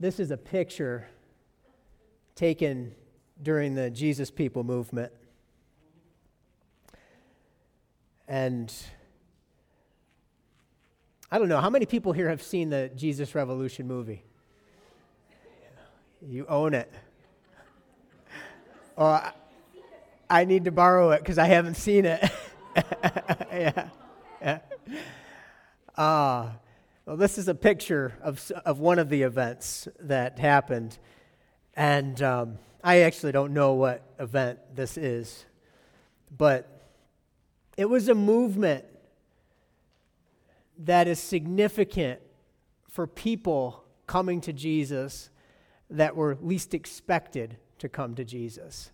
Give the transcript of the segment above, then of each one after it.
This is a picture taken during the Jesus People movement. And I don't know, how many people here have seen the Jesus Revolution movie? You own it. Oh, I need to borrow it because I haven't seen it. yeah. yeah. Uh, well, this is a picture of, of one of the events that happened. And um, I actually don't know what event this is, but it was a movement that is significant for people coming to Jesus that were least expected to come to Jesus.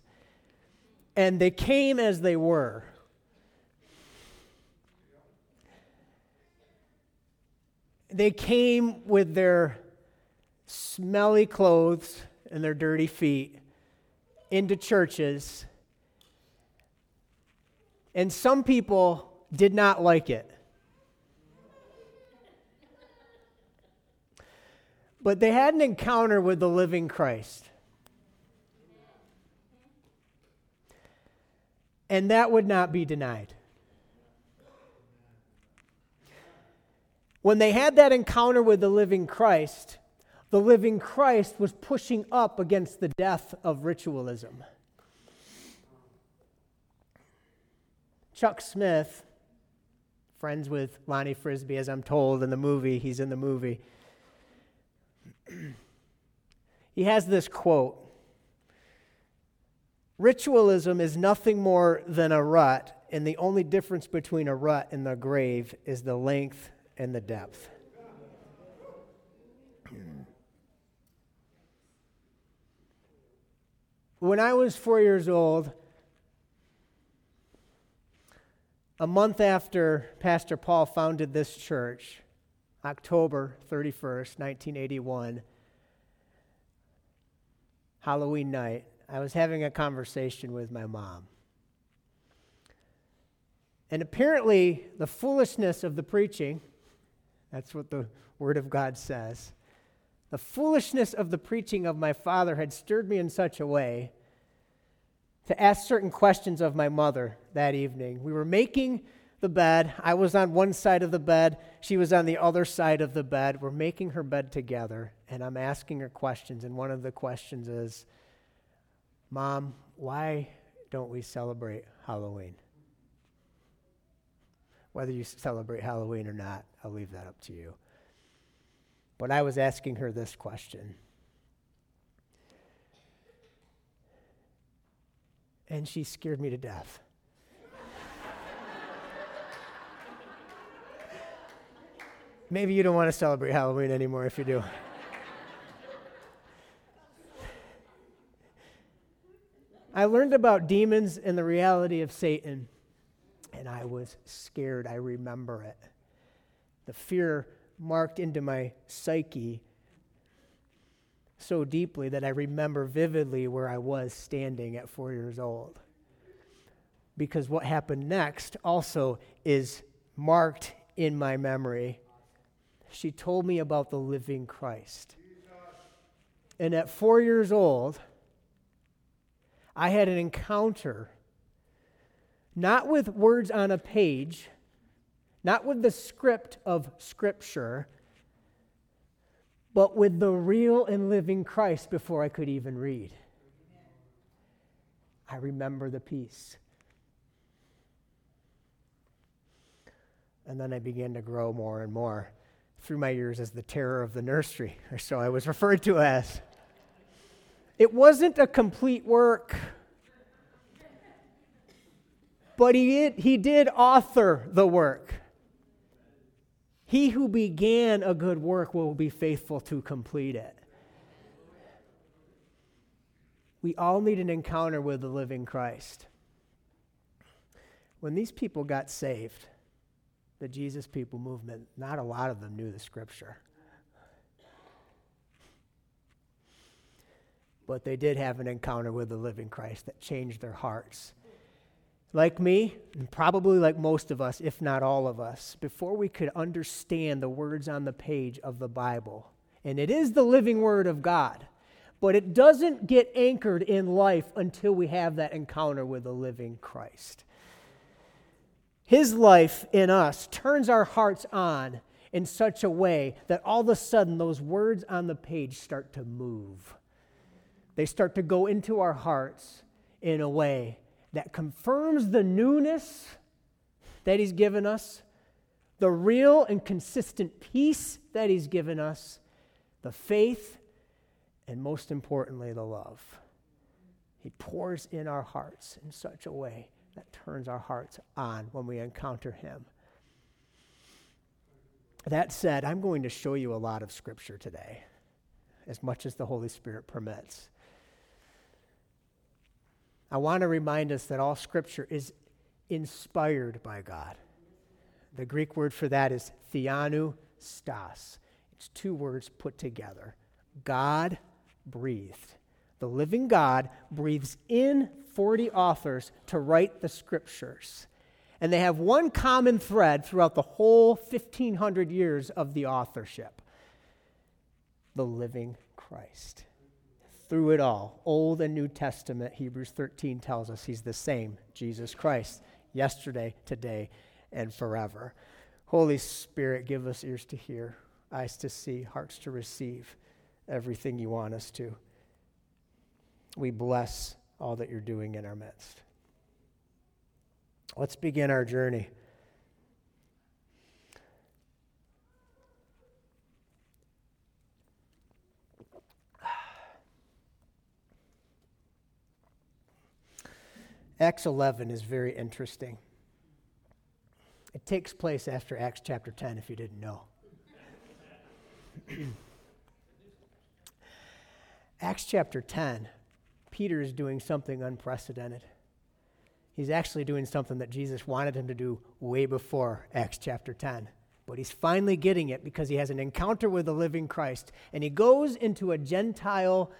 And they came as they were. They came with their smelly clothes and their dirty feet into churches. And some people did not like it. But they had an encounter with the living Christ. And that would not be denied. When they had that encounter with the living Christ, the living Christ was pushing up against the death of ritualism. Chuck Smith, friends with Lonnie Frisbee, as I'm told in the movie, he's in the movie. he has this quote Ritualism is nothing more than a rut, and the only difference between a rut and the grave is the length and the depth. when I was four years old, a month after Pastor Paul founded this church, October 31st, 1981, Halloween night, I was having a conversation with my mom. And apparently, the foolishness of the preaching, that's what the Word of God says, the foolishness of the preaching of my father had stirred me in such a way to ask certain questions of my mother that evening. We were making the bed. I was on one side of the bed, she was on the other side of the bed. We're making her bed together, and I'm asking her questions. And one of the questions is, Mom, why don't we celebrate Halloween? Whether you celebrate Halloween or not, I'll leave that up to you. But I was asking her this question. And she scared me to death. Maybe you don't want to celebrate Halloween anymore if you do. I learned about demons and the reality of Satan, and I was scared. I remember it. The fear marked into my psyche so deeply that I remember vividly where I was standing at four years old. Because what happened next also is marked in my memory. She told me about the living Christ. And at four years old, I had an encounter, not with words on a page, not with the script of Scripture, but with the real and living Christ before I could even read. I remember the peace. And then I began to grow more and more through my years as the terror of the nursery, or so I was referred to as. It wasn't a complete work, but he did, he did author the work. He who began a good work will be faithful to complete it. We all need an encounter with the living Christ. When these people got saved, the Jesus people movement, not a lot of them knew the scripture. but they did have an encounter with the living Christ that changed their hearts. Like me, and probably like most of us, if not all of us, before we could understand the words on the page of the Bible And it is the living Word of God. But it doesn't get anchored in life until we have that encounter with the living Christ. His life in us turns our hearts on in such a way that all of a sudden those words on the page start to move. They start to go into our hearts in a way that confirms the newness that He's given us, the real and consistent peace that He's given us, the faith, and most importantly, the love. He pours in our hearts in such a way that turns our hearts on when we encounter Him. That said, I'm going to show you a lot of Scripture today, as much as the Holy Spirit permits. I want to remind us that all Scripture is inspired by God. The Greek word for that is theanu stas. It's two words put together. God breathed. The living God breathes in 40 authors to write the scriptures. And they have one common thread throughout the whole 1500 years of the authorship the living Christ. Through it all, Old and New Testament, Hebrews 13 tells us he's the same, Jesus Christ, yesterday, today, and forever. Holy Spirit, give us ears to hear, eyes to see, hearts to receive everything you want us to. We bless all that you're doing in our midst. Let's begin our journey. Acts 11 is very interesting. It takes place after Acts chapter 10, if you didn't know. Acts chapter 10, Peter is doing something unprecedented. He's actually doing something that Jesus wanted him to do way before Acts chapter 10. But he's finally getting it because he has an encounter with the living Christ. And he goes into a Gentile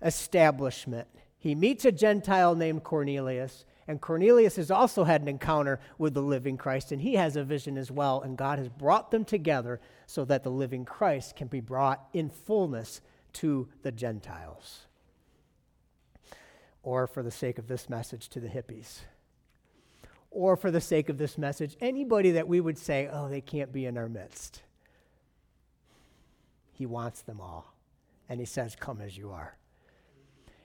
establishment. He meets a Gentile named Cornelius. And Cornelius has also had an encounter with the living Christ, and he has a vision as well. And God has brought them together so that the living Christ can be brought in fullness to the Gentiles or for the sake of this message to the hippies, or for the sake of this message, anybody that we would say, oh, they can't be in our midst. He wants them all. And he says, Come as you are.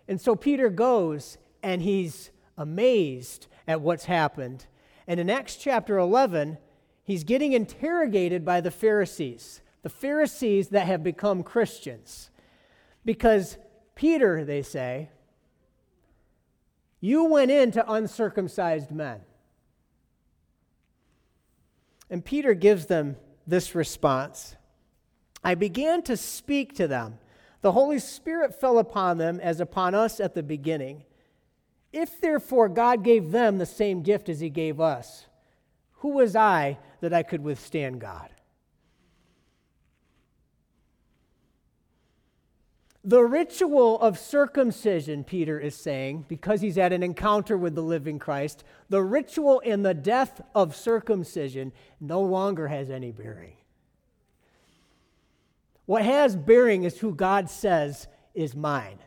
And so Peter goes and he's amazed at what's happened. And in Acts chapter 11, he's getting interrogated by the Pharisees, the Pharisees that have become Christians. Because Peter, they say, you went into uncircumcised men. And Peter gives them this response I began to speak to them. The Holy Spirit fell upon them as upon us at the beginning. If therefore God gave them the same gift as he gave us, who was I that I could withstand God? The ritual of circumcision, Peter is saying, because he's had an encounter with the living Christ, the ritual in the death of circumcision no longer has any bearing. What has bearing is who God says is mine.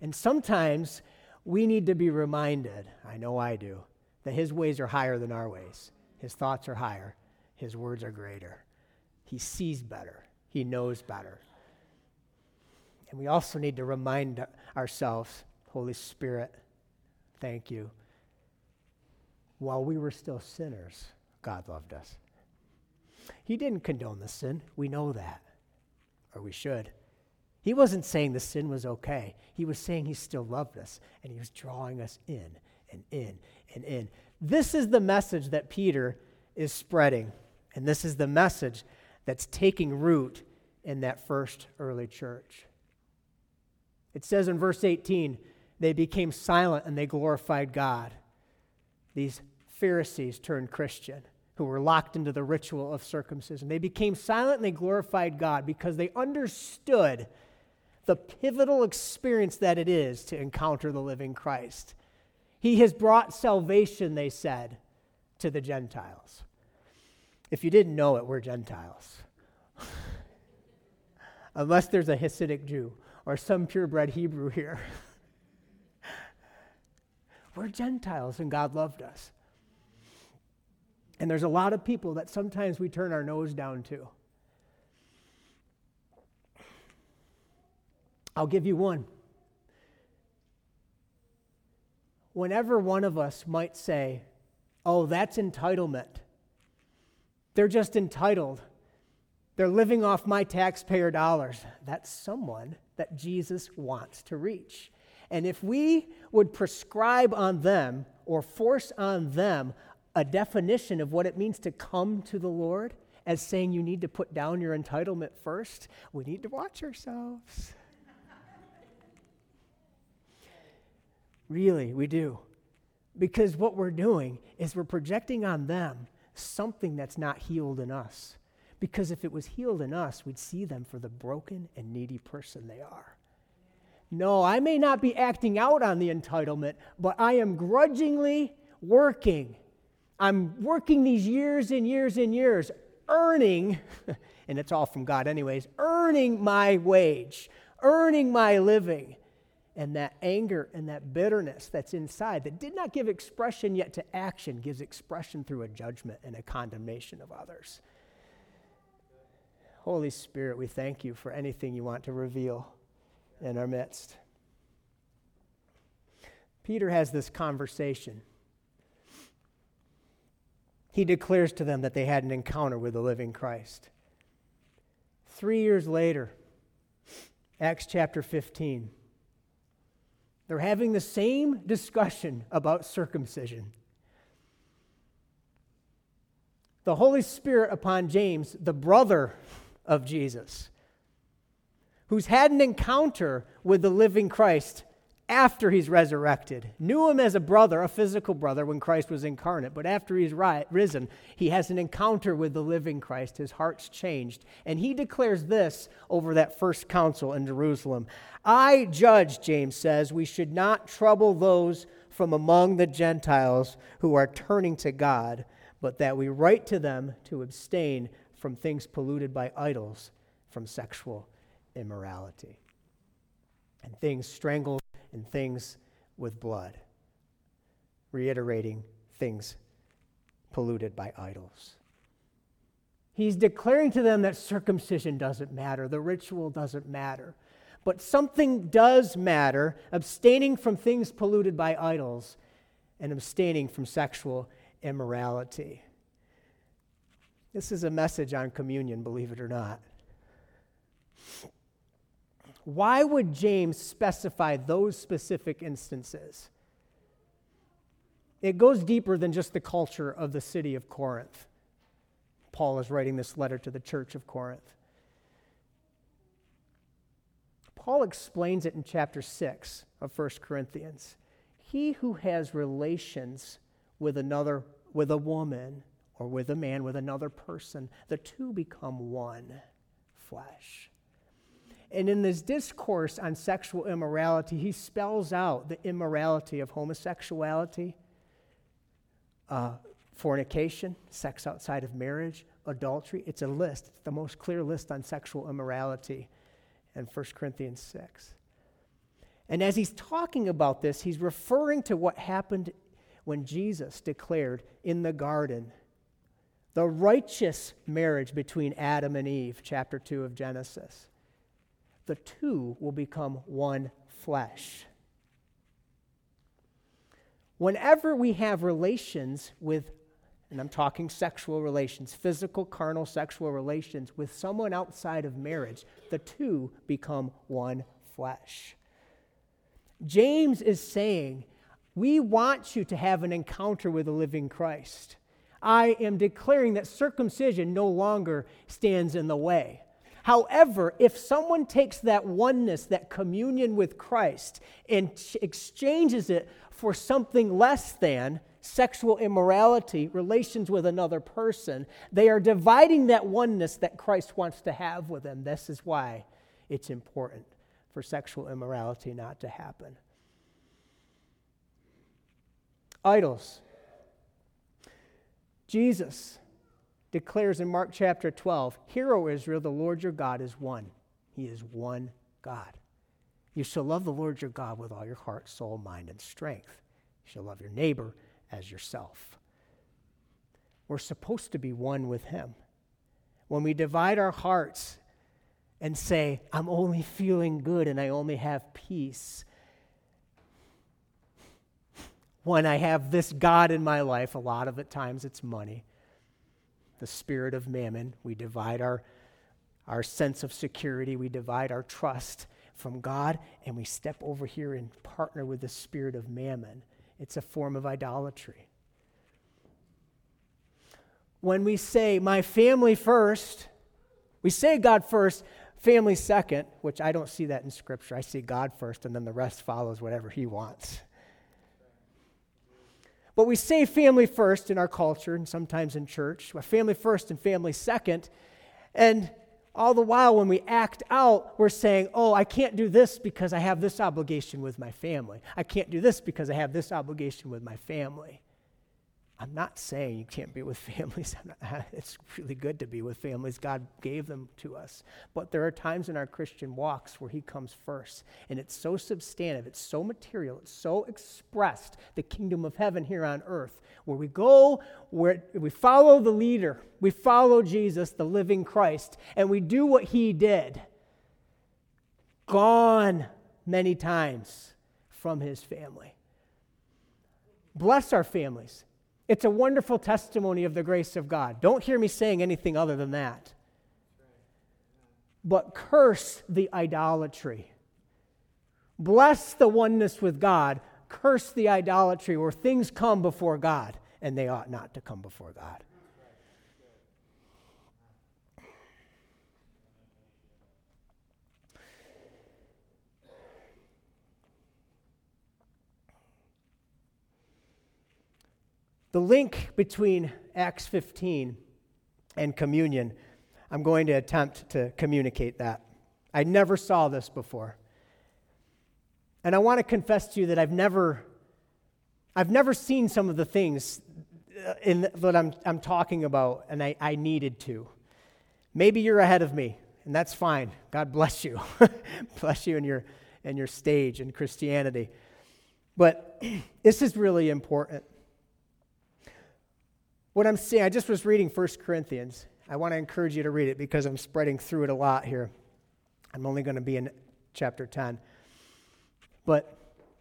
And sometimes we need to be reminded, I know I do, that his ways are higher than our ways. His thoughts are higher, his words are greater. He sees better, he knows better. And we also need to remind ourselves Holy Spirit, thank you. While we were still sinners, God loved us. He didn't condone the sin. We know that, or we should. He wasn't saying the sin was okay. He was saying he still loved us, and he was drawing us in and in and in. This is the message that Peter is spreading, and this is the message that's taking root in that first early church. It says in verse 18, they became silent and they glorified God. These Pharisees turned Christian who were locked into the ritual of circumcision. They became silent and they glorified God because they understood the pivotal experience that it is to encounter the living Christ. He has brought salvation, they said, to the Gentiles. If you didn't know it, we're Gentiles. unless there's a Hasidic Jew or some purebred Hebrew here. We're Gentiles and God loved us. And there's a lot of people that sometimes we turn our nose down to. I'll give you one. Whenever one of us might say, Oh, that's entitlement, they're just entitled. They're living off my taxpayer dollars. That's someone that Jesus wants to reach. And if we would prescribe on them or force on them a definition of what it means to come to the Lord as saying you need to put down your entitlement first, we need to watch ourselves. really, we do. Because what we're doing is we're projecting on them something that's not healed in us. Because if it was healed in us, we'd see them for the broken and needy person they are. No, I may not be acting out on the entitlement, but I am grudgingly working. I'm working these years and years and years, earning, and it's all from God, anyways, earning my wage, earning my living and that anger and that bitterness that's inside that did not give expression yet to action gives expression through a judgment and a condemnation of others. Holy Spirit, we thank you for anything you want to reveal in our midst. Peter has this conversation. He declares to them that they had an encounter with the living Christ. Three years later, Acts chapter 15. They're having the same discussion about circumcision. The Holy Spirit upon James, the brother of Jesus, who's had an encounter with the living Christ after he's resurrected. Knew him as a brother, a physical brother, when Christ was incarnate, but after he's ri- risen, he has an encounter with the living Christ. His heart's changed. And he declares this over that first council in Jerusalem I judge, James says, we should not trouble those from among the Gentiles who are turning to God, but that we write to them to abstain from things polluted by idols, from sexual immorality, and things strangled and things with blood, reiterating things polluted by idols. He's declaring to them that circumcision doesn't matter, the ritual doesn't matter. But something does matter abstaining from things polluted by idols and abstaining from sexual immorality. This is a message on communion, believe it or not. Why would James specify those specific instances? It goes deeper than just the culture of the city of Corinth. Paul is writing this letter to the church of Corinth. Paul explains it in chapter 6 of 1 Corinthians. He who has relations with another, with a woman, or with a man, with another person, the two become one flesh. And in this discourse on sexual immorality, he spells out the immorality of homosexuality, uh, fornication, sex outside of marriage, adultery. It's a list, it's the most clear list on sexual immorality in 1 Corinthians 6. And as he's talking about this, he's referring to what happened when Jesus declared in the garden the righteous marriage between Adam and Eve, chapter 2 of Genesis the two will become one flesh. Whenever we have relations with, and I'm talking sexual relations, physical, carnal, sexual relations with someone outside of marriage, the two become one flesh. James is saying, We want you to have an encounter with the living Christ. I am declaring that circumcision no longer stands in the way. However, if someone takes that oneness, that communion with Christ, and exchanges it for something less than sexual immorality, relations with another person, they are dividing that oneness that Christ wants to have with them. This is why it's important for sexual immorality not to happen. Idols. Jesus declares in Mark chapter 12 Hear, O Israel, the Lord your God is one. He is one God. You shall love the Lord your God with all your heart, soul, mind, and strength. You shall love your neighbor as yourself. We're supposed to be one with Him. When we divide our hearts and say, I'm only feeling good and I only have peace, when I have this God in my life, a lot of the times it's money, the spirit of mammon. We divide our, our sense of security, we divide our trust from God, and we step over here and partner with the spirit of mammon. It's a form of idolatry. When we say, my family first, we say God first, family second, which I don't see that in Scripture. I see God first, and then the rest follows whatever He wants. But we say family first in our culture and sometimes in church, family first and family second. And all the while, when we act out, we're saying, oh, I can't do this because I have this obligation with my family. I can't do this because I have this obligation with my family. I'm not saying you can't be with families. it's really good to be with families. God gave them to us. But there are times in our Christian walks where He comes first. And it's so substantive, it's so material, it's so expressed, the kingdom of heaven here on earth, where we go, where we follow the leader, we follow Jesus, the living Christ, and we do what He did. Gone many times from His family. Bless our families. It's a wonderful testimony of the grace of God. Don't hear me saying anything other than that. But curse the idolatry. Bless the oneness with God. Curse the idolatry where things come before God and they ought not to come before God. The link between Acts 15 and communion, I'm going to attempt to communicate that. I never saw this before. And I want to confess to you that I've never, I've never seen some of the things uh, in, that I'm, I'm talking about, and I, I needed to. Maybe you're ahead of me, and that's fine. God bless you. bless you in your, in your stage in Christianity. But this is really important what I'm saying, I just was reading 1 Corinthians. I want to encourage you to read it because I'm spreading through it a lot here. I'm only going to be in chapter 10. But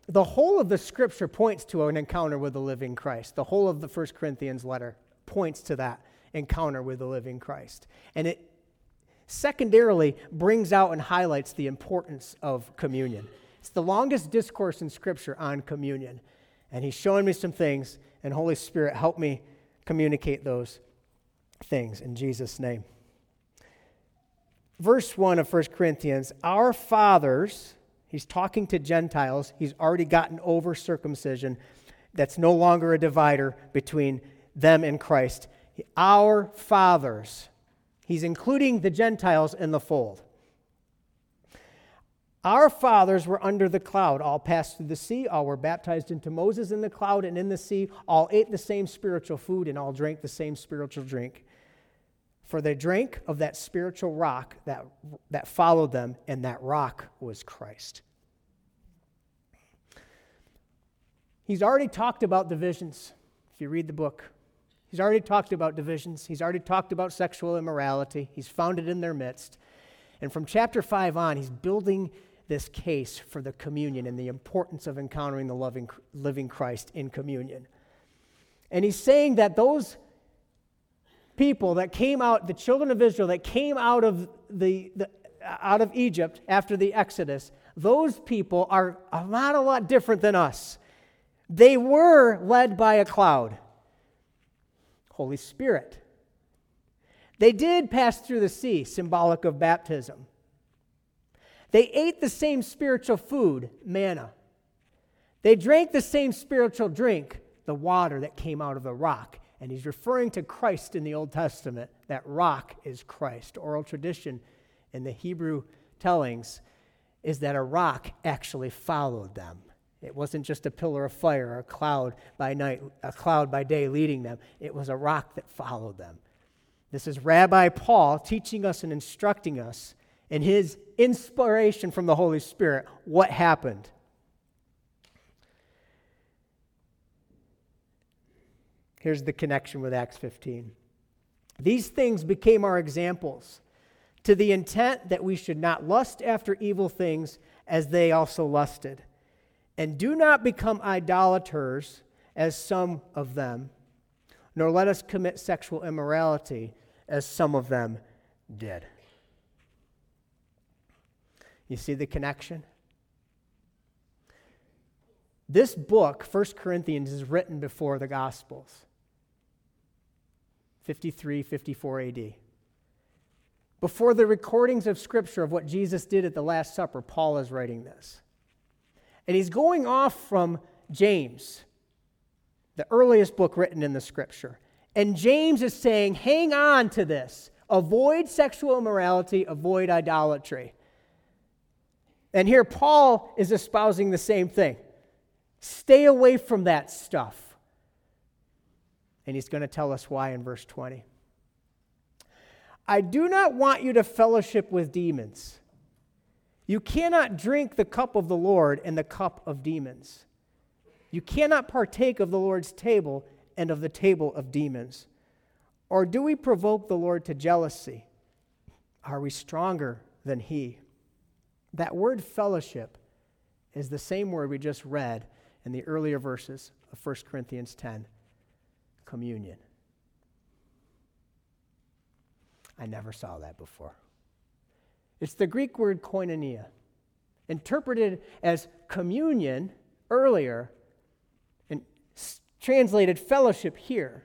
the whole of the scripture points to an encounter with the living Christ. The whole of the 1 Corinthians letter points to that encounter with the living Christ. And it secondarily brings out and highlights the importance of communion. It's the longest discourse in scripture on communion. And he's showing me some things, and Holy Spirit, help me communicate those things in Jesus' name. Verse 1 of 1 Corinthians Our fathers, he's talking to Gentiles, he's already gotten over circumcision. That's no longer a divider between them and Christ. Our fathers, he's including the Gentiles in the fold. Our fathers were under the cloud, all passed through the sea, all were baptized into Moses in the cloud and in the sea, all ate the same spiritual food, and all drank the same spiritual drink. For they drank of that spiritual rock that, that followed them, and that rock was Christ. He's already talked about divisions, if you read the book. He's already talked about divisions. He's already talked about sexual immorality. He's found it in their midst. And from chapter 5 on, he's building this case for the communion and the importance of encountering the loving, living Christ in communion. And he's saying that those people that came out, the children of Israel that came out of, the, the out of Egypt after the Exodus, those people are not a lot different than us. They were led by a cloud, Holy Spirit. They did pass through the sea, symbolic of baptism. They ate the same spiritual food, manna. They drank the same spiritual drink, the water that came out of the rock. And he's referring to Christ in the Old Testament. That rock is Christ. Oral tradition in the Hebrew tellings is that a rock actually followed them. It wasn't just a pillar of fire or a cloud by night, a cloud by day leading them. It was a rock that followed them. This is Rabbi Paul teaching us and instructing us and his inspiration from the Holy Spirit, what happened? Here's the connection with Acts 15. These things became our examples, to the intent that we should not lust after evil things as they also lusted. And do not become idolaters as some of them, nor let us commit sexual immorality as some of them did. You see the connection? This book, 1 Corinthians, is written before the Gospels. 53, 54 AD. Before the recordings of Scripture of what Jesus did at the Last Supper, Paul is writing this. And he's going off from James, the earliest book written in the Scripture. And James is saying, hang on to this. Avoid sexual immorality, avoid idolatry. And here Paul is espousing the same thing. Stay away from that stuff. And he's going to tell us why in verse 20. I do not want you to fellowship with demons. You cannot drink the cup of the Lord and the cup of demons. You cannot partake of the Lord's table and of the table of demons. Or do we provoke the Lord to jealousy? Are we stronger than He? That word fellowship is the same word we just read in the earlier verses of 1 Corinthians 10 communion. I never saw that before. It's the Greek word koinonia, interpreted as communion earlier and translated fellowship here.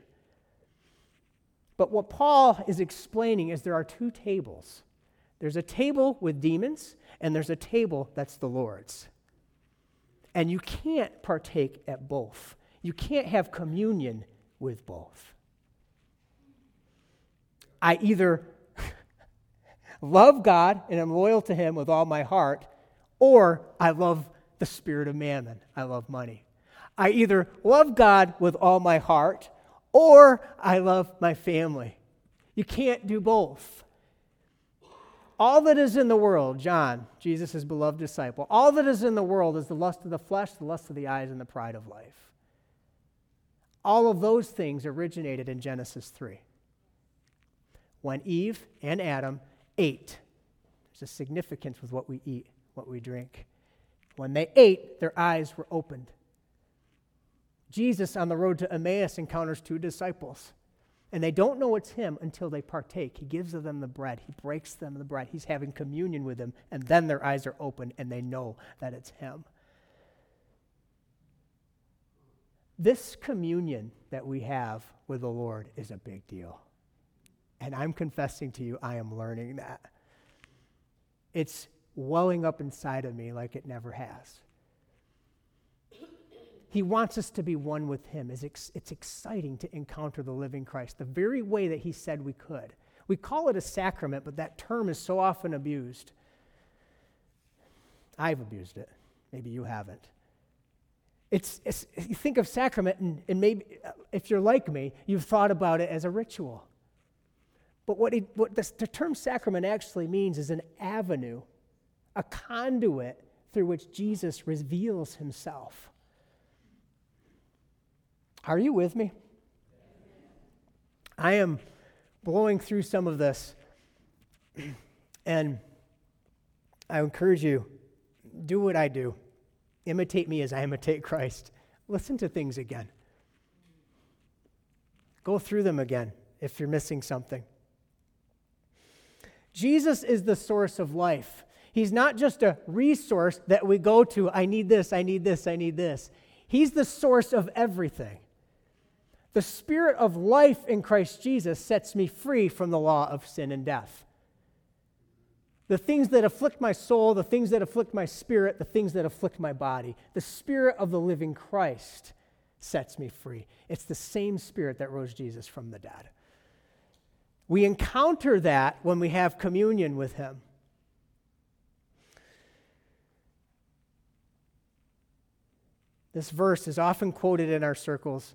But what Paul is explaining is there are two tables there's a table with demons, and there's a table that's the Lord's. And you can't partake at both. You can't have communion with both. I either love God and am loyal to Him with all my heart, or I love the spirit of mammon. I love money. I either love God with all my heart, or I love my family. You can't do both. All that is in the world, John, Jesus' beloved disciple, all that is in the world is the lust of the flesh, the lust of the eyes, and the pride of life. All of those things originated in Genesis 3. When Eve and Adam ate, there's a significance with what we eat, what we drink. When they ate, their eyes were opened. Jesus on the road to Emmaus encounters two disciples, and they don't know it's him until they partake. He gives them the bread, he breaks them the bread, he's having communion with them, and then their eyes are open and they know that it's him. This communion that we have with the Lord is a big deal. And I'm confessing to you, I am learning that. It's welling up inside of me like it never has. He wants us to be one with Him. It's, exciting to encounter the living Christ, the very way that He said we could. We call it a sacrament, but that term is so often abused. I've abused it. Maybe you haven't. It's, it's, you think of sacrament, and, and maybe uh, if you're like me, you've thought about it as a ritual. But what, it, what this, the term sacrament actually means is an avenue, a conduit through which Jesus reveals himself. Are you with me? I am blowing through some of this, and I encourage you do what I do. Imitate me as I imitate Christ. Listen to things again. Go through them again if you're missing something. Jesus is the source of life. He's not just a resource that we go to, I need this, I need this, I need this. He's the source of everything. The spirit of life in Christ Jesus sets me free from the law of sin and death the things that afflict my soul, the things that afflict my spirit, the things that afflict my body. The spirit of the living Christ sets me free. It's the same spirit that rose Jesus from the dead. We encounter that when we have communion with him. This verse is often quoted in our circles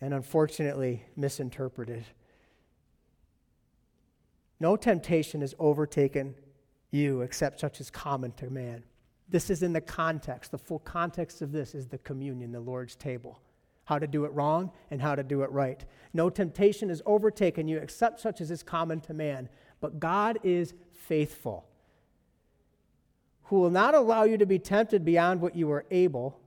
and unfortunately misinterpreted. No temptation has overtaken you except such as is common to man. This is in the context. The full context of this is the communion, the Lord's table. How to do it wrong and how to do it right. No temptation has overtaken you except such as is common to man. But God is faithful, who will not allow you to be tempted beyond what you are able.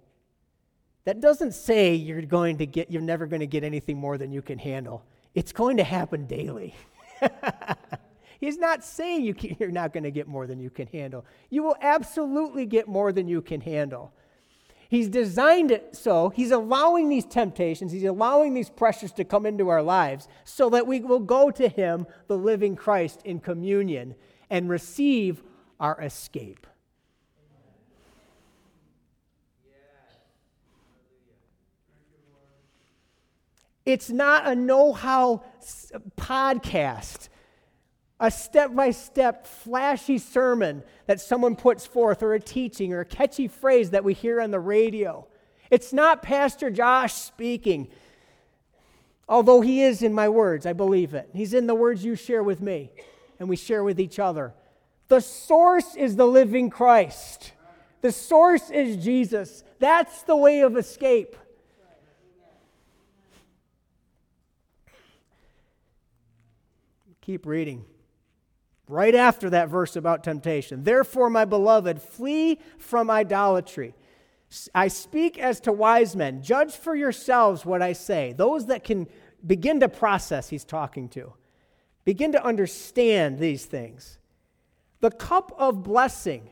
That doesn't say you're going to get you're never going to get anything more than you can handle. It's going to happen daily. He's not saying you can, you're not going to get more than you can handle. You will absolutely get more than you can handle. He's designed it so he's allowing these temptations, he's allowing these pressures to come into our lives so that we will go to him, the living Christ, in communion and receive our escape. It's not a know how podcast a step by step, flashy sermon that someone puts forth, or a teaching, or a catchy phrase that we hear on the radio. It's not Pastor Josh speaking, although he is in my words, I believe it. He's in the words you share with me, and we share with each other. The source is the living Christ, the source is Jesus. That's the way of escape. Keep reading right after that verse about temptation. Therefore, my beloved, flee from idolatry. I speak as to wise men. Judge for yourselves what I say. Those that can begin to process, he's talking to, begin to understand these things. The cup of blessing,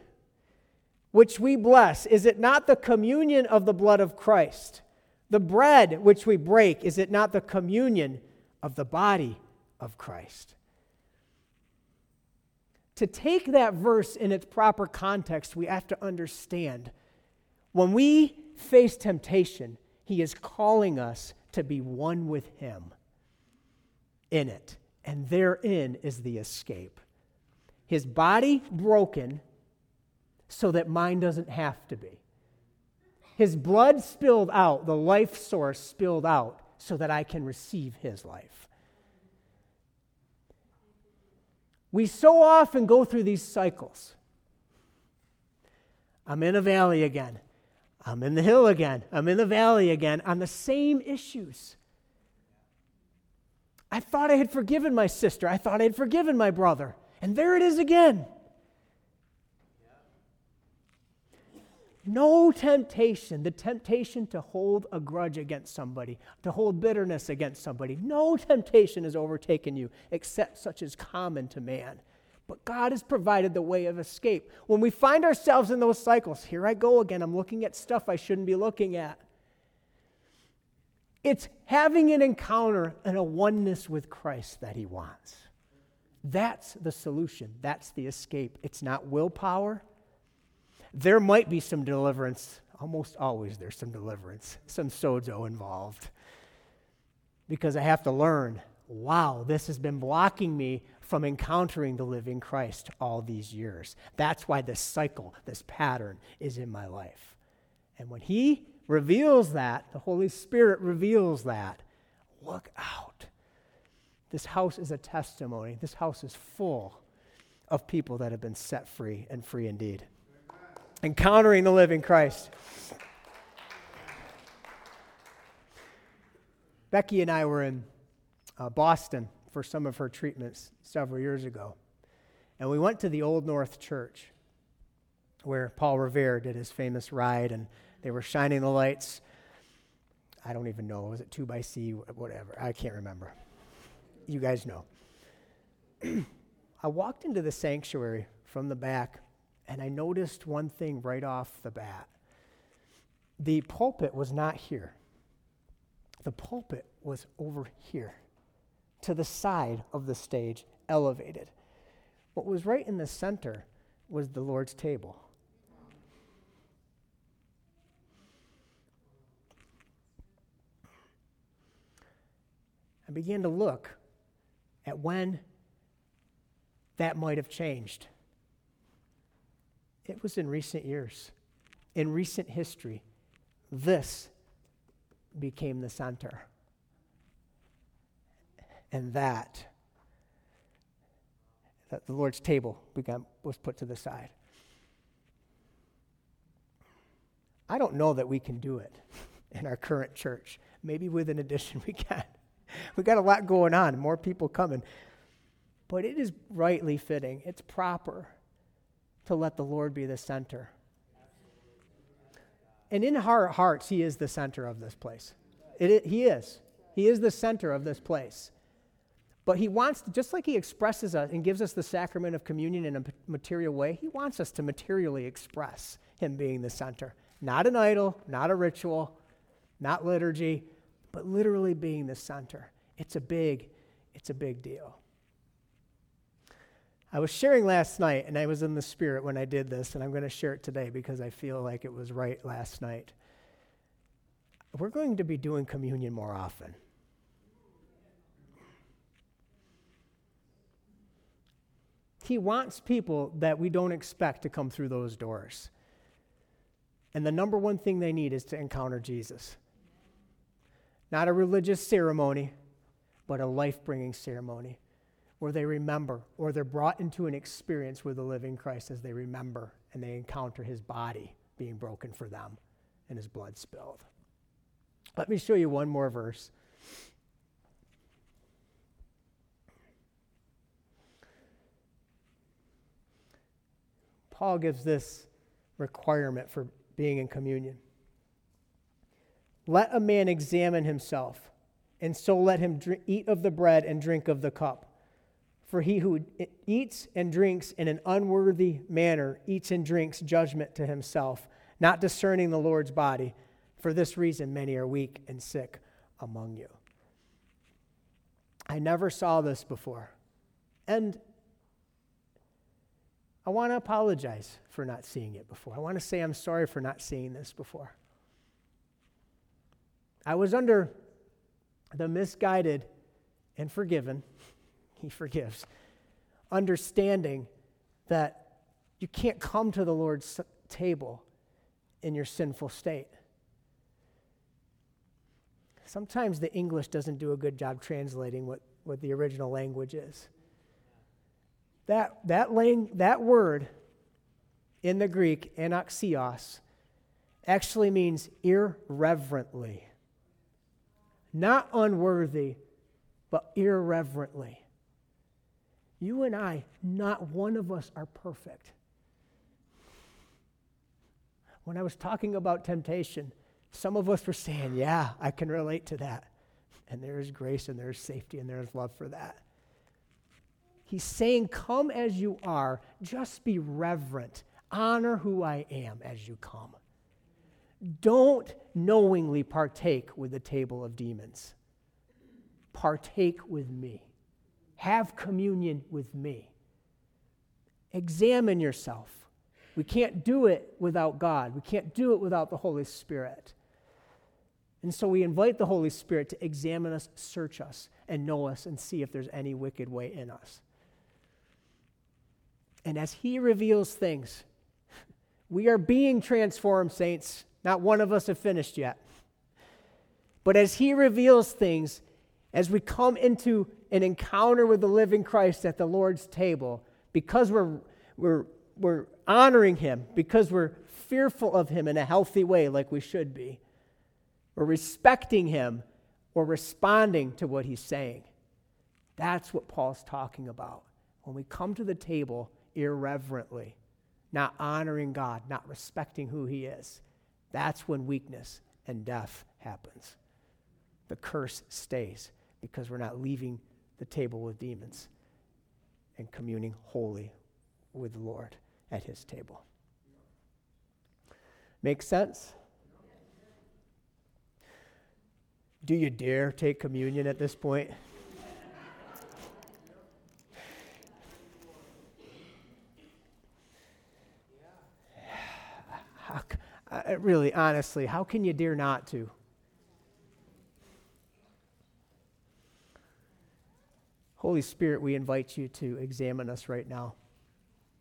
which we bless, is it not the communion of the blood of Christ? The bread which we break, is it not the communion of the body of Christ? To take that verse in its proper context, we have to understand when we face temptation, He is calling us to be one with Him in it. And therein is the escape. His body broken so that mine doesn't have to be. His blood spilled out, the life source spilled out, so that I can receive His life. We so often go through these cycles. I'm in a valley again. I'm in the hill again. I'm in the valley again on the same issues. I thought I had forgiven my sister. I thought I had forgiven my brother. And there it is again. No temptation, the temptation to hold a grudge against somebody, to hold bitterness against somebody, no temptation has overtaken you except such as common to man. But God has provided the way of escape. When we find ourselves in those cycles, here I go again, I'm looking at stuff I shouldn't be looking at. It's having an encounter and a oneness with Christ that He wants. That's the solution. That's the escape. It's not willpower. There might be some deliverance. Almost always there's some deliverance, some sozo involved. Because I have to learn wow, this has been blocking me from encountering the living Christ all these years. That's why this cycle, this pattern is in my life. And when He reveals that, the Holy Spirit reveals that, look out. This house is a testimony. This house is full of people that have been set free and free indeed encountering the living Christ. Becky and I were in uh, Boston for some of her treatments several years ago. And we went to the Old North Church where Paul Revere did his famous ride, and they were shining the lights. I don't even know. Was it 2 by C? Whatever. I can't remember. You guys know. I walked into the sanctuary from the back and I noticed one thing right off the bat the pulpit was not here, the pulpit was over here to the side of the stage, elevated. What was right in the center was the Lord's table. I began to look at when that might have changed. It was in recent years, in recent history. This became the center. And that that the Lord's table began, was put to the side. I don't know that we can do it in our current church. Maybe with an addition we can. We've got a lot going on, more people coming. But it is rightly fitting, it's proper to let the Lord be the center. And in our hearts, He is the center of this place. It, he is. He is the center of this place. But He wants, to, just like He expresses us and gives us the sacrament of communion in a material way, He wants us to materially express Him being the center. Not an idol, not a ritual, not liturgy, but literally being the center. It's a big, it's a big deal. I was sharing last night, and I was in the spirit when I did this, and I'm going to share it today because I feel like it was right last night. We're going to be doing communion more often. He wants people that we don't expect to come through those doors. And the number one thing they need is to encounter Jesus. Not a religious ceremony, but a life bringing ceremony where they remember, or they're brought into an experience with the living Christ as they remember and they encounter his body being broken for them and his blood spilled. Let me show you one more verse. Paul gives this requirement for being in communion. Let a man examine himself, and so let him eat of the bread and drink of the cup. For he who eats and drinks in an unworthy manner eats and drinks judgment to himself, not discerning the Lord's body. For this reason, many are weak and sick among you. I never saw this before. And I want to apologize for not seeing it before. I want to say I'm sorry for not seeing this before. I was under the misguided and forgiven he forgives. Understanding that you can't come to the Lord's table in your sinful state. Sometimes the English doesn't do a good job translating what, what the original language is. That, that, lang- that word in the Greek, anaxios, actually means irreverently. Not unworthy, but irreverently. You and I, not one of us are perfect. When I was talking about temptation, some of us were saying, Yeah, I can relate to that. And there is grace and there is safety and there is love for that. He's saying, Come as you are, just be reverent. Honor who I am as you come. Don't knowingly partake with the table of demons, partake with me. Have communion with me. Examine yourself. We can't do it without God, we can't do it without the Holy Spirit. And so we invite the Holy Spirit to examine us, search us, and know us and see if there's any wicked way in us. And as He reveals things, we are being transformed, saints. Not one of us have finished yet. But as He reveals things, as we come into an encounter with the living Christ at the Lord's table, because we're, we're, we're honoring him, because we're fearful of him in a healthy way, like we should be, we're respecting him or responding to what he's saying. That's what Paul's talking about. When we come to the table irreverently, not honoring God, not respecting who he is, that's when weakness and death happens. The curse stays because we're not leaving the table with demons and communing wholly with the Lord at his table. Make sense? Do you dare take communion at this point? Really, honestly, how can you dare not to? Holy Spirit, we invite you to examine us right now.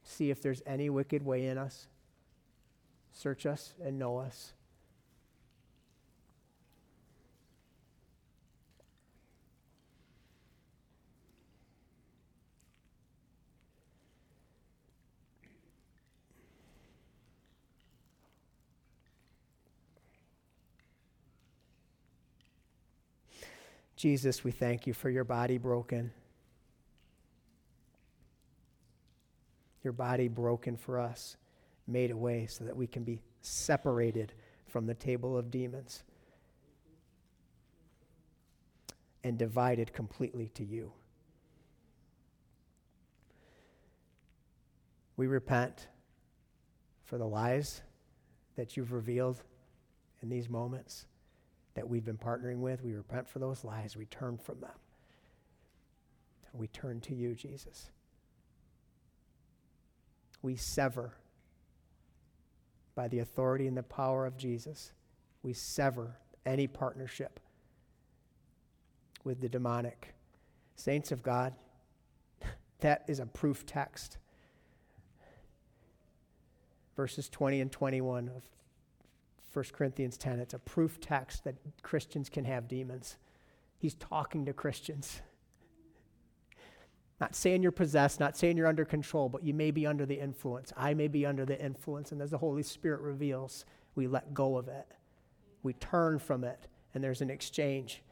See if there's any wicked way in us. Search us and know us. Jesus, we thank you for your body broken. Your body broken for us, made away so that we can be separated from the table of demons and divided completely to you. We repent for the lies that you've revealed in these moments that we've been partnering with. We repent for those lies. We turn from them. We turn to you, Jesus. We sever by the authority and the power of Jesus. We sever any partnership with the demonic. Saints of God, that is a proof text. Verses 20 and 21 of 1 Corinthians 10. It's a proof text that Christians can have demons. He's talking to Christians. Not saying you're possessed, not saying you're under control, but you may be under the influence. I may be under the influence. And as the Holy Spirit reveals, we let go of it. We turn from it, and there's an exchange.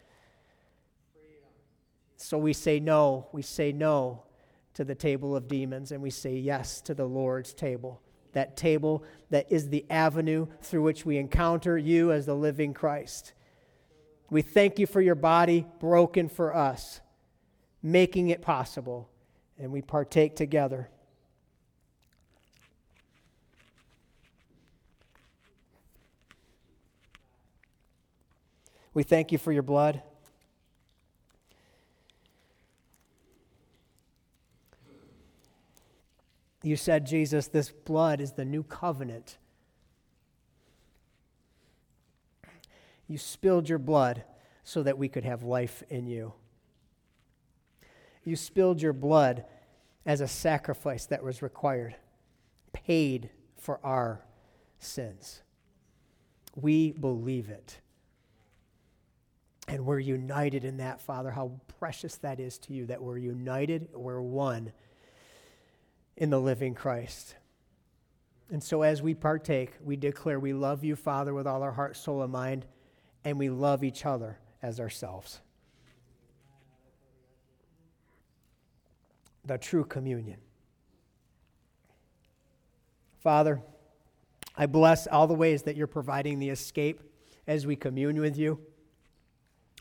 So we say no. We say no to the table of demons, and we say yes to the Lord's table that table that is the avenue through which we encounter you as the living Christ. We thank you for your body broken for us, making it possible, and we partake together. We thank you for your blood. You said, Jesus, this blood is the new covenant. You spilled your blood so that we could have life in you. You spilled your blood as a sacrifice that was required, paid for our sins. We believe it. And we're united in that, Father. How precious that is to you that we're united, we're one in the living Christ. And so, as we partake, we declare we love you, Father, with all our heart, soul, and mind, and we love each other as ourselves. The true communion. Father, I bless all the ways that you're providing the escape as we commune with you,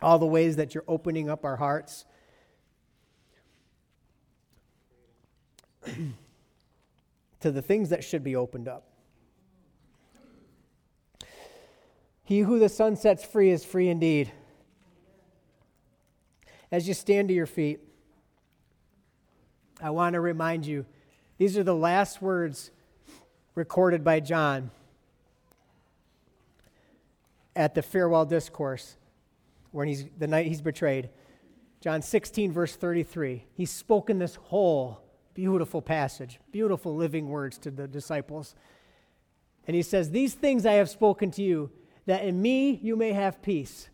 all the ways that you're opening up our hearts. to the things that should be opened up. He who the Son sets free is free indeed. As you stand to your feet, I want to remind you these are the last words recorded by John at the farewell discourse when he's the night he's betrayed. John 16, verse 33. He's spoken this whole Beautiful passage, beautiful living words to the disciples. And he says, These things I have spoken to you, that in me you may have peace.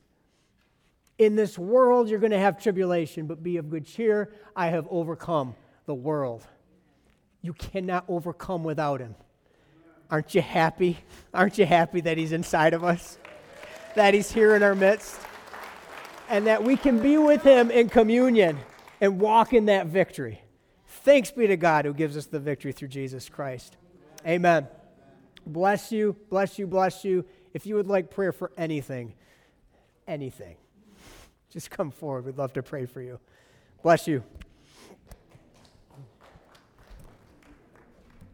In this world you're going to have tribulation, but be of good cheer. I have overcome the world. You cannot overcome without him. Aren't you happy? Aren't you happy that he's inside of us? That he's here in our midst? And that we can be with him in communion and walk in that victory. Thanks be to God who gives us the victory through Jesus Christ. Amen. Bless you, bless you, bless you. If you would like prayer for anything, anything, just come forward. We'd love to pray for you. Bless you.